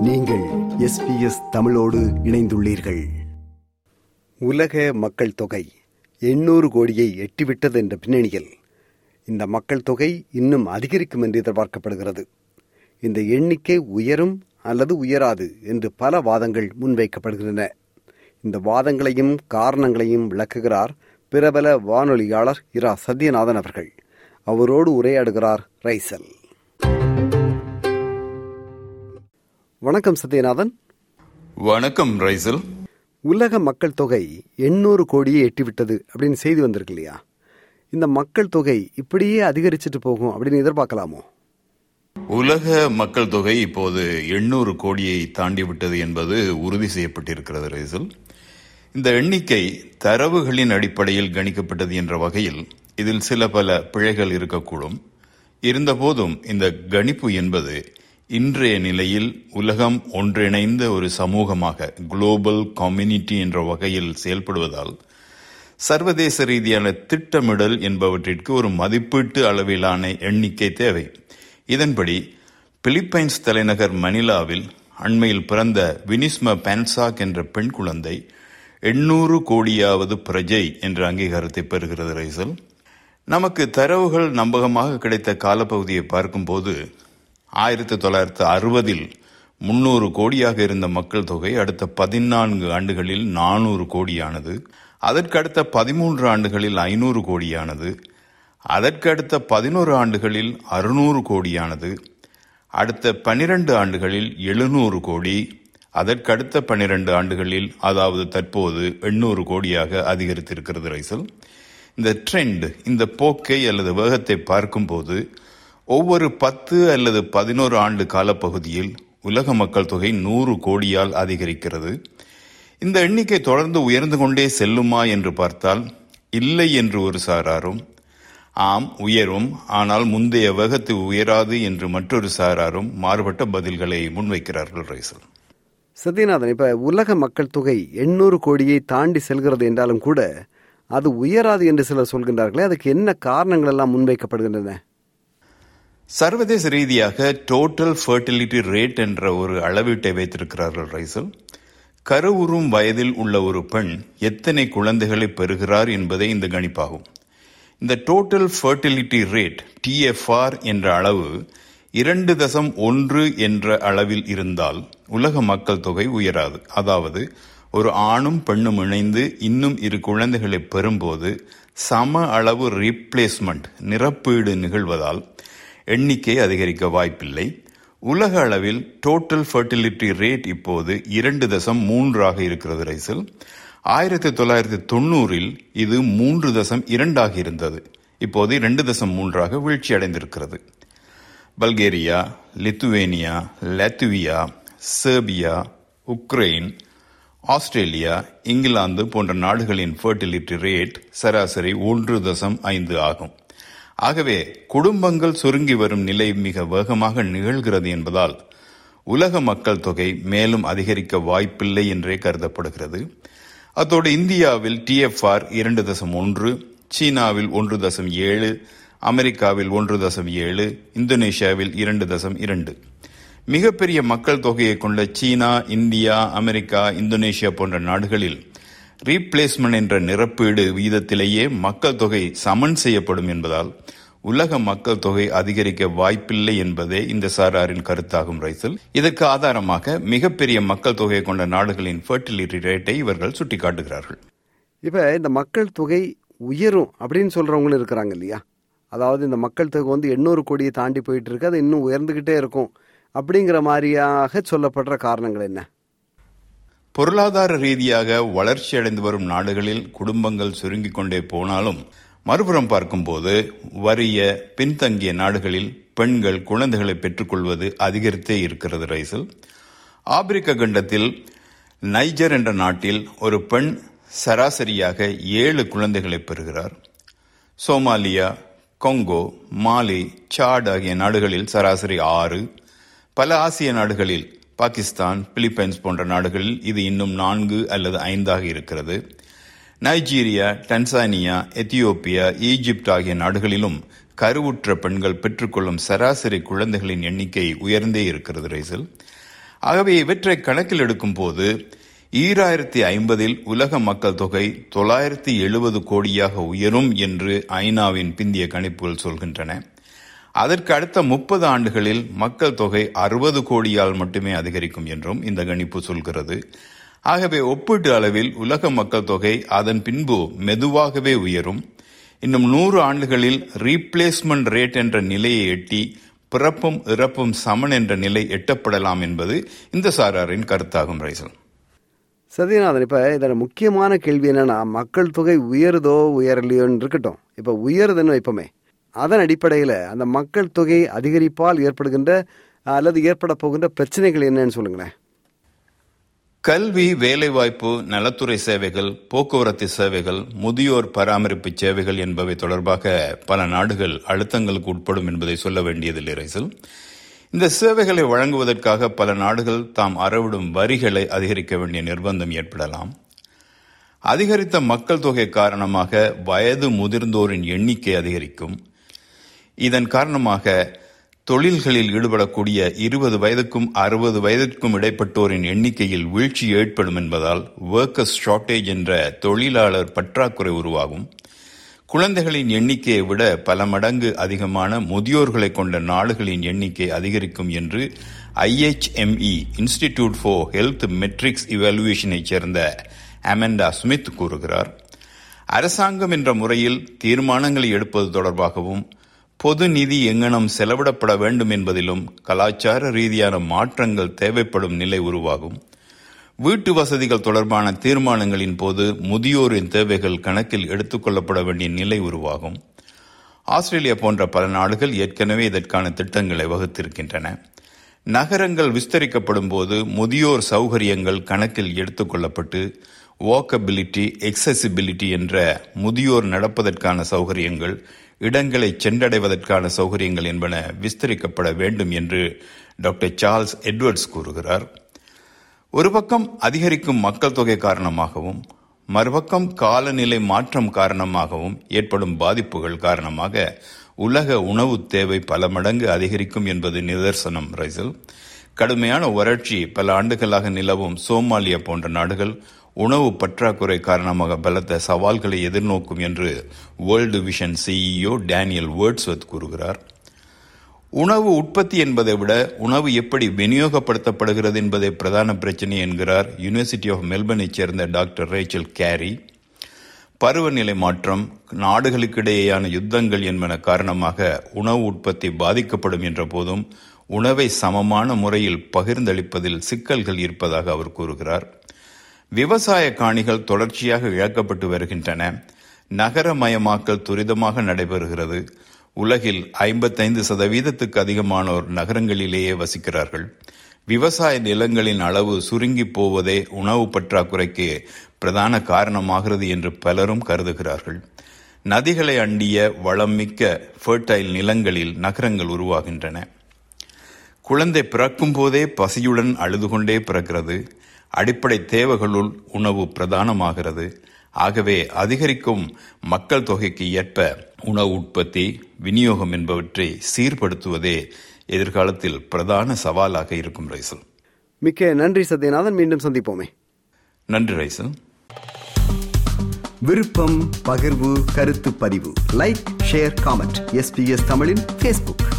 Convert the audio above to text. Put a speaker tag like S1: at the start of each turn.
S1: நீங்கள் எஸ்பிஎஸ் தமிழோடு இணைந்துள்ளீர்கள். உலக மக்கள் தொகை எண்ணூறு கோடியை எட்டிவிட்டது என்ற பின்னணியில் இந்த மக்கள் தொகை இன்னும் அதிகரிக்கும் என்று எதிர்பார்க்கப்படுகிறது. இந்த எண்ணிக்கை உயரும் அல்லது உயராது என்று பல வாதங்கள் முன்வைக்கப்படுகின்றன. இந்த வாதங்களையும் காரணங்களையும் விளக்குகிறார் பிரபல வானொலியாளர் இரா சத்யநாதன் அவர்கள். அவரோடு உரையாடுகிறார் ரைசல். வணக்கம் சத்யநாதன்.
S2: வணக்கம் ரைசல்.
S1: உலக மக்கள் தொகை எண்ணூறு கோடியை எட்டிவிட்டது அப்படின்னு செய்தி வந்திருக்கு இல்லையா? இந்த மக்கள் தொகை இப்படியே அதிகரிச்சுட்டு போகும் அப்படின்னு எதிர்பார்க்கலாமோ?
S2: உலக மக்கள் தொகை இப்போது எண்ணூறு கோடியை தாண்டி விட்டது என்பது உறுதி செய்யப்பட்டிருக்கிறது ரைசல். இந்த எண்ணிக்கை தரவுகளின் அடிப்படையில் கணிக்கப்பட்டது என்ற வகையில் இதில் சில பல பிழைகள் இருக்கக்கூடும். இருந்தபோதும் இந்த கணிப்பு என்பது இன்றைய நிலையில் உலகம் ஒன்றிணைந்த ஒரு சமூகமாக குளோபல் கம்யூனிட்டி என்ற வகையில் செயல்படுவதால் சர்வதேச ரீதியான திட்டமிடல் என்பவற்றிற்கு ஒரு மதிப்பீட்டு அளவிலான எண்ணிக்கை தேவை. இதன்படி பிலிப்பைன்ஸ் தலைநகர் மணிலாவில் அண்மையில் பிறந்த வினிஸ்ம பான்சாக் என்ற பெண் குழந்தை எண்ணூறு கோடியாவது பிரஜை என்ற அங்கீகாரத்தை பெறுகிறது ரைசல். நமக்கு தரவுகள் நம்பகமாக கிடைத்த காலப்பகுதியை பார்க்கும்போது ஆயிரத்தி தொள்ளாயிரத்து அறுபதில் முன்னூறு கோடியாக இருந்த மக்கள் தொகை அடுத்த பதினான்கு ஆண்டுகளில் நானூறு கோடியானது. அதற்கு அடுத்த பதிமூன்று ஆண்டுகளில் ஐநூறு கோடியானது. அதற்கு அடுத்த பதினோரு ஆண்டுகளில் அறுநூறு கோடியானது. அடுத்த பனிரெண்டு ஆண்டுகளில் எழுநூறு கோடி. அதற்கடுத்த பன்னிரண்டு ஆண்டுகளில் அதாவது தற்போது எண்ணூறு கோடியாக அதிகரித்திருக்கிறது ரைசல். இந்த ட்ரெண்ட் இந்த போக்கை அல்லது வேகத்தை பார்க்கும்போது ஒவ்வொரு பத்து அல்லது பதினோரு ஆண்டு காலப்பகுதியில் உலக மக்கள் தொகை நூறு கோடியால் அதிகரிக்கிறது. இந்த எண்ணிக்கை தொடர்ந்து உயர்ந்து கொண்டே செல்லுமா என்று பார்த்தால் இல்லை என்று ஒரு சாராரும் ஆம் உயரும் ஆனால் முந்தைய வேகத்து உயராது என்று மற்றொரு சாராரும் மாறுபட்ட பதில்களை முன்வைக்கிறார்கள் ரைசல்.
S1: சத்யநாதன் இப்ப உலக மக்கள் தொகை எண்ணூறு கோடியை தாண்டி செல்கிறது என்றாலும் கூட அது உயராது என்று சிலர் சொல்கின்றார்களே அதுக்கு என்ன காரணங்கள் எல்லாம் முன்வைக்கப்படுகின்றன?
S2: சர்வதேச ரீதியாக டோட்டல் ஃபர்டிலிட்டி ரேட் என்ற ஒரு அளவீட்டை வைத்திருக்கிறார்கள் ரைசல். கருவுறும் வயதில் உள்ள ஒரு பெண் எத்தனை குழந்தைகளை பெறுகிறார் என்பதே இந்த கணிப்பாகும். இந்த டோட்டல் ஃபர்டிலிட்டி ரேட் டிஎஃப்ஆர் என்ற அளவு இரண்டு தசம் ஒன்று என்ற அளவில் இருந்தால் உலக மக்கள் தொகை உயராது. அதாவது ஒரு ஆணும் பெண்ணும் இணைந்து இன்னும் இரு குழந்தைகளை பெறும்போது சம அளவு ரீப்ளேஸ்மெண்ட் நிரப்பீடு நிகழ்வதால் எண்ணிக்கை அதிகரிக்க வாய்ப்பில்லை. உலக அளவில் டோட்டல் ஃபர்டிலிட்டி ரேட் இப்போது இரண்டு தசம் மூன்றாக இருக்கிறது ரைசல். ஆயிரத்தி தொள்ளாயிரத்தி தொண்ணூறில் இது மூன்று தசம் இரண்டாக இருந்தது. இப்போது இரண்டு தசம் மூன்றாக வீழ்ச்சி அடைந்திருக்கிறது. Bulgaria Lithuania Latvia Serbia Ukraine Australia England போன்ற நாடுகளின் ஃபர்டிலிட்டி ரேட் சராசரி ஒன்று தசம் ஐந்து ஆகும். ஆகவே குடும்பங்கள் சுருங்கி வரும் நிலை மிக வேகமாக நிகழ்கிறது என்பதால் உலக மக்கள் தொகை மேலும் அதிகரிக்க வாய்ப்பில்லை என்றே கருதப்படுகிறது. அத்தோடு இந்தியாவில் டிஎஃப்ஆர் இரண்டு தசம் ஒன்று சீனாவில் ஒன்று தசம் ஏழு அமெரிக்காவில் ஒன்று தசம் ஏழு இந்தோனேஷியாவில் இரண்டு தசம் இரண்டு. மிகப்பெரிய மக்கள் தொகையை கொண்ட சீனா இந்தியா அமெரிக்கா இந்தோனேஷியா போன்ற நாடுகளில் ரீப்ளேஸ்மெண்ட் என்ற நிரப்பீடு வீதத்திலேயே மக்கள் தொகை சமன் செய்யப்படும் என்பதால் உலக மக்கள் தொகை அதிகரிக்க வாய்ப்பில்லை என்பதே இந்த சாராரின் கருத்தாகும் ரைசல். இதற்கு ஆதாரமாக மிகப்பெரிய மக்கள் தொகையை கொண்ட நாடுகளின் ஃபர்டிலிட்டி ரேட்டை இவர்கள் சுட்டிக்காட்டுகிறார்கள்.
S1: இப்போ இந்த மக்கள் தொகை உயரும் அப்படின்னு சொல்றவங்களும் இருக்கிறாங்க இல்லையா? அதாவது இந்த மக்கள் தொகை வந்து எண்ணூறு கோடியை தாண்டி போயிட்டு இருக்கு அது இன்னும் உயர்ந்துகிட்டே இருக்கும் அப்படிங்கிற மாதிரியாக சொல்லப்படுற காரணங்கள் என்ன?
S2: பொருளாதார ரீதியாக வளர்ச்சி அடைந்து வரும் நாடுகளில் குடும்பங்கள் சுருங்கிக் கொண்டே போனாலும் மறுபுறம் பார்க்கும்போது வறிய பின்தங்கிய நாடுகளில் பெண்கள் குழந்தைகளை பெற்றுக்கொள்வது அதிகரித்தே இருக்கிறது ரைசல். ஆப்பிரிக்க கண்டத்தில் நைஜர் என்ற நாட்டில் ஒரு பெண் சராசரியாக ஏழு குழந்தைகளை பெறுகிறார். சோமாலியா கொங்கோ மாலி சாட் ஆகிய நாடுகளில் சராசரி ஆறு. பல ஆசிய நாடுகளில் பாகிஸ்தான் பிலிப்பைன்ஸ் போன்ற நாடுகளில் இது இன்னும் நான்கு அல்லது ஐந்தாக இருக்கிறது. நைஜீரியா டன்சானியா எத்தியோப்பியா ஈஜிப்ட் ஆகிய நாடுகளிலும் கருவுற்ற பெண்கள் பெற்றுக்கொள்ளும் சராசரி குழந்தைகளின் எண்ணிக்கை உயர்ந்தே இருக்கிறது ரேசில். ஆகவே இவற்றை கணக்கில் எடுக்கும் போது ஈராயிரத்தி ஐம்பதில் உலக மக்கள் தொகை தொள்ளாயிரத்தி எழுபது கோடியாக உயரும் என்று ஐநாவின் பிந்திய கணிப்புகள் சொல்கின்றன. அதற்கு அடுத்த முப்பது ஆண்டுகளில் மக்கள் தொகை அறுபது கோடியால் மட்டுமே அதிகரிக்கும் என்றும் இந்த கணிப்பு சொல்கிறது. ஆகவே ஒப்பீட்டு அளவில் உலக மக்கள் தொகை அதன் பின்பு மெதுவாகவே உயரும். இன்னும் நூறு ஆண்டுகளில் ரீப்ளேஸ்மெண்ட் ரேட் என்ற நிலையை எட்டி பிறப்பும் இறப்பும் சமன் என்ற நிலை எட்டப்படலாம் என்பது இந்த சாராரின் கருத்தாகும் ரைசல்.
S1: சத்யநாதன் இப்ப இதோட முக்கியமான கேள்வி என்னன்னா மக்கள் தொகை உயருதோ உயரலையோன்னு இருக்கட்டும். இப்ப உயருதுன்னு வைப்போமே அதன் அடிப்படையில் அந்த மக்கள் தொகை அதிகரிப்பால் ஏற்படுகின்ற அல்லது ஏற்பட போகின்ற பிரச்சனைகள் என்னன்னு சொல்லுங்களேன்.
S2: கல்வி வேலைவாய்ப்பு நலத்துறை சேவைகள் போக்குவரத்து சேவைகள் முதியோர் பராமரிப்பு சேவைகள் என்பவை தொடர்பாக பல நாடுகள் அழுத்தங்களுக்கு உட்படும் என்பதை சொல்ல வேண்டியதில்லை ரைசல். இந்த சேவைகளை வழங்குவதற்காக பல நாடுகள் தாம் அறவிடும் வரிகளை அதிகரிக்க வேண்டிய நிர்பந்தம் ஏற்படலாம். அதிகரித்த மக்கள் தொகை காரணமாக வயது முதிர்ந்தோரின் எண்ணிக்கை அதிகரிக்கும். இதன் காரணமாக தொழில்களில் ஈடுபடக்கூடிய இருபது வயதுக்கும் அறுபது வயதிற்கும் இடைப்பட்டோரின் எண்ணிக்கையில் வீழ்ச்சி ஏற்படும் என்பதால் ஒர்க்கர்ஸ் ஷார்டேஜ் என்ற தொழிலாளர் பற்றாக்குறை உருவாகும். குழந்தைகளின் எண்ணிக்கையை விட பல மடங்கு அதிகமான முதியோர்களை கொண்ட நாடுகளின் எண்ணிக்கை அதிகரிக்கும் என்று IHME institute for health metrics இவாலுவேஷனைச் சேர்ந்த அமெண்டா ஸ்மித் கூறுகிறார். அரசாங்கம் என்ற முறையில் தீர்மானங்களை எடுப்பது தொடர்பாகவும் பொது நிதி எங்கனம் செலவிடப்பட வேண்டும் என்பதிலும் கலாச்சார ரீதியான மாற்றங்கள் தேவைப்படும் நிலை உருவாகும். வீட்டு வசதிகள் தொடர்பான தீர்மானங்களின் போது முதியோரின் தேவைகள் கணக்கில் எடுத்துக்கொள்ளப்பட வேண்டிய நிலை உருவாகும். ஆஸ்திரேலியா போன்ற பல நாடுகள் ஏற்கனவே இதற்கான திட்டங்களை வகுத்திருக்கின்றன. நகரங்கள் விஸ்தரிக்கப்படும் போது முதியோர் சௌகரியங்கள் கணக்கில் எடுத்துக்கொள்ளப்பட்டு வாக்கபிலிட்டி எக்ஸசிபிலிட்டி என்ற முதியோர் நடப்பதற்கான சௌகரியங்கள் இடங்களை சென்றடைவதற்கான சௌகரியங்கள் என்பன விஸ்தரிக்கப்பட வேண்டும் என்று டாக்டர் சார்ல்ஸ் எட்வர்ட்ஸ் கூறுகிறார். ஒரு பக்கம் அதிகரிக்கும் மக்கள் தொகை காரணமாகவும் மறுபக்கம் காலநிலை மாற்றம் காரணமாகவும் ஏற்படும் பாதிப்புகள் காரணமாக உலக உணவு தேவை பல மடங்கு அதிகரிக்கும் என்பது நிதர்சனம் ரைசல். கடுமையான வறட்சி பல ஆண்டுகளாக நிலவும் சோமாலியா போன்ற நாடுகள் உணவு பற்றாக்குறை காரணமாக பலத்த சவால்களை எதிர்நோக்கும் என்று World Vision CEO Daniel Wordsworth கூறுகிறார். உணவு உற்பத்தி என்பதை விட உணவு எப்படி விநியோகப்படுத்தப்படுகிறது என்பதே பிரதான பிரச்சனை என்கிறார் யூனிவர்சிட்டி ஆஃப் மெல்பர்னைச் சேர்ந்த டாக்டர் ரேச்சல் கேரி. பருவநிலை மாற்றம் நாடுகளுக்கிடையேயான யுத்தங்கள் என்பன காரணமாக உணவு உற்பத்தி பாதிக்கப்படும் என்ற போதும் உணவை சமமான முறையில் பகிர்ந்தளிப்பதில் சிக்கல்கள் இருப்பதாக அவர் கூறுகிறார். விவசாய காணிகள் தொடர்ச்சியாக இழக்கப்பட்டு வருகின்றன. நகரமயமாக்கல் துரிதமாக நடைபெறுகிறது. உலகில் ஐம்பத்தைந்து சதவீதத்துக்கு அதிகமானோர் நகரங்களிலேயே வசிக்கிறார்கள். விவசாய நிலங்களின் அளவு சுருங்கி போவதே உணவு பற்றாக்குறைக்கு பிரதான காரணமாகிறது என்று பலரும் கருதுகிறார்கள். நதிகளை அண்டிய வளம் மிக்க ஃபர்டைல் நிலங்களில் நகரங்கள் உருவாகின்றன. குழந்தை பிறக்கும் போதே பசியுடன் அழுது கொண்டே பிறக்கிறது. அடிப்படை தேவைகளுள் உணவு பிரதானமாகிறது. ஆகவே அதிகரிக்கும் மக்கள் தொகைக்கு ஏற்ப உணவு உற்பத்தி விநியோகம் என்பவற்றை சீர்படுத்துவதே எதிர்காலத்தில் பிரதான சவாலாக இருக்கும் ரைசல்.
S1: மிக்க நன்றி சத்யநாதன். மீண்டும் சந்திப்போமே.
S2: நன்றி ரைசல்.
S1: விருப்பம் பகிர்வு கருத்து பதிவு. Like share comment. எஸ்பிஎஸ் தமிழின் ஃபேஸ்புக்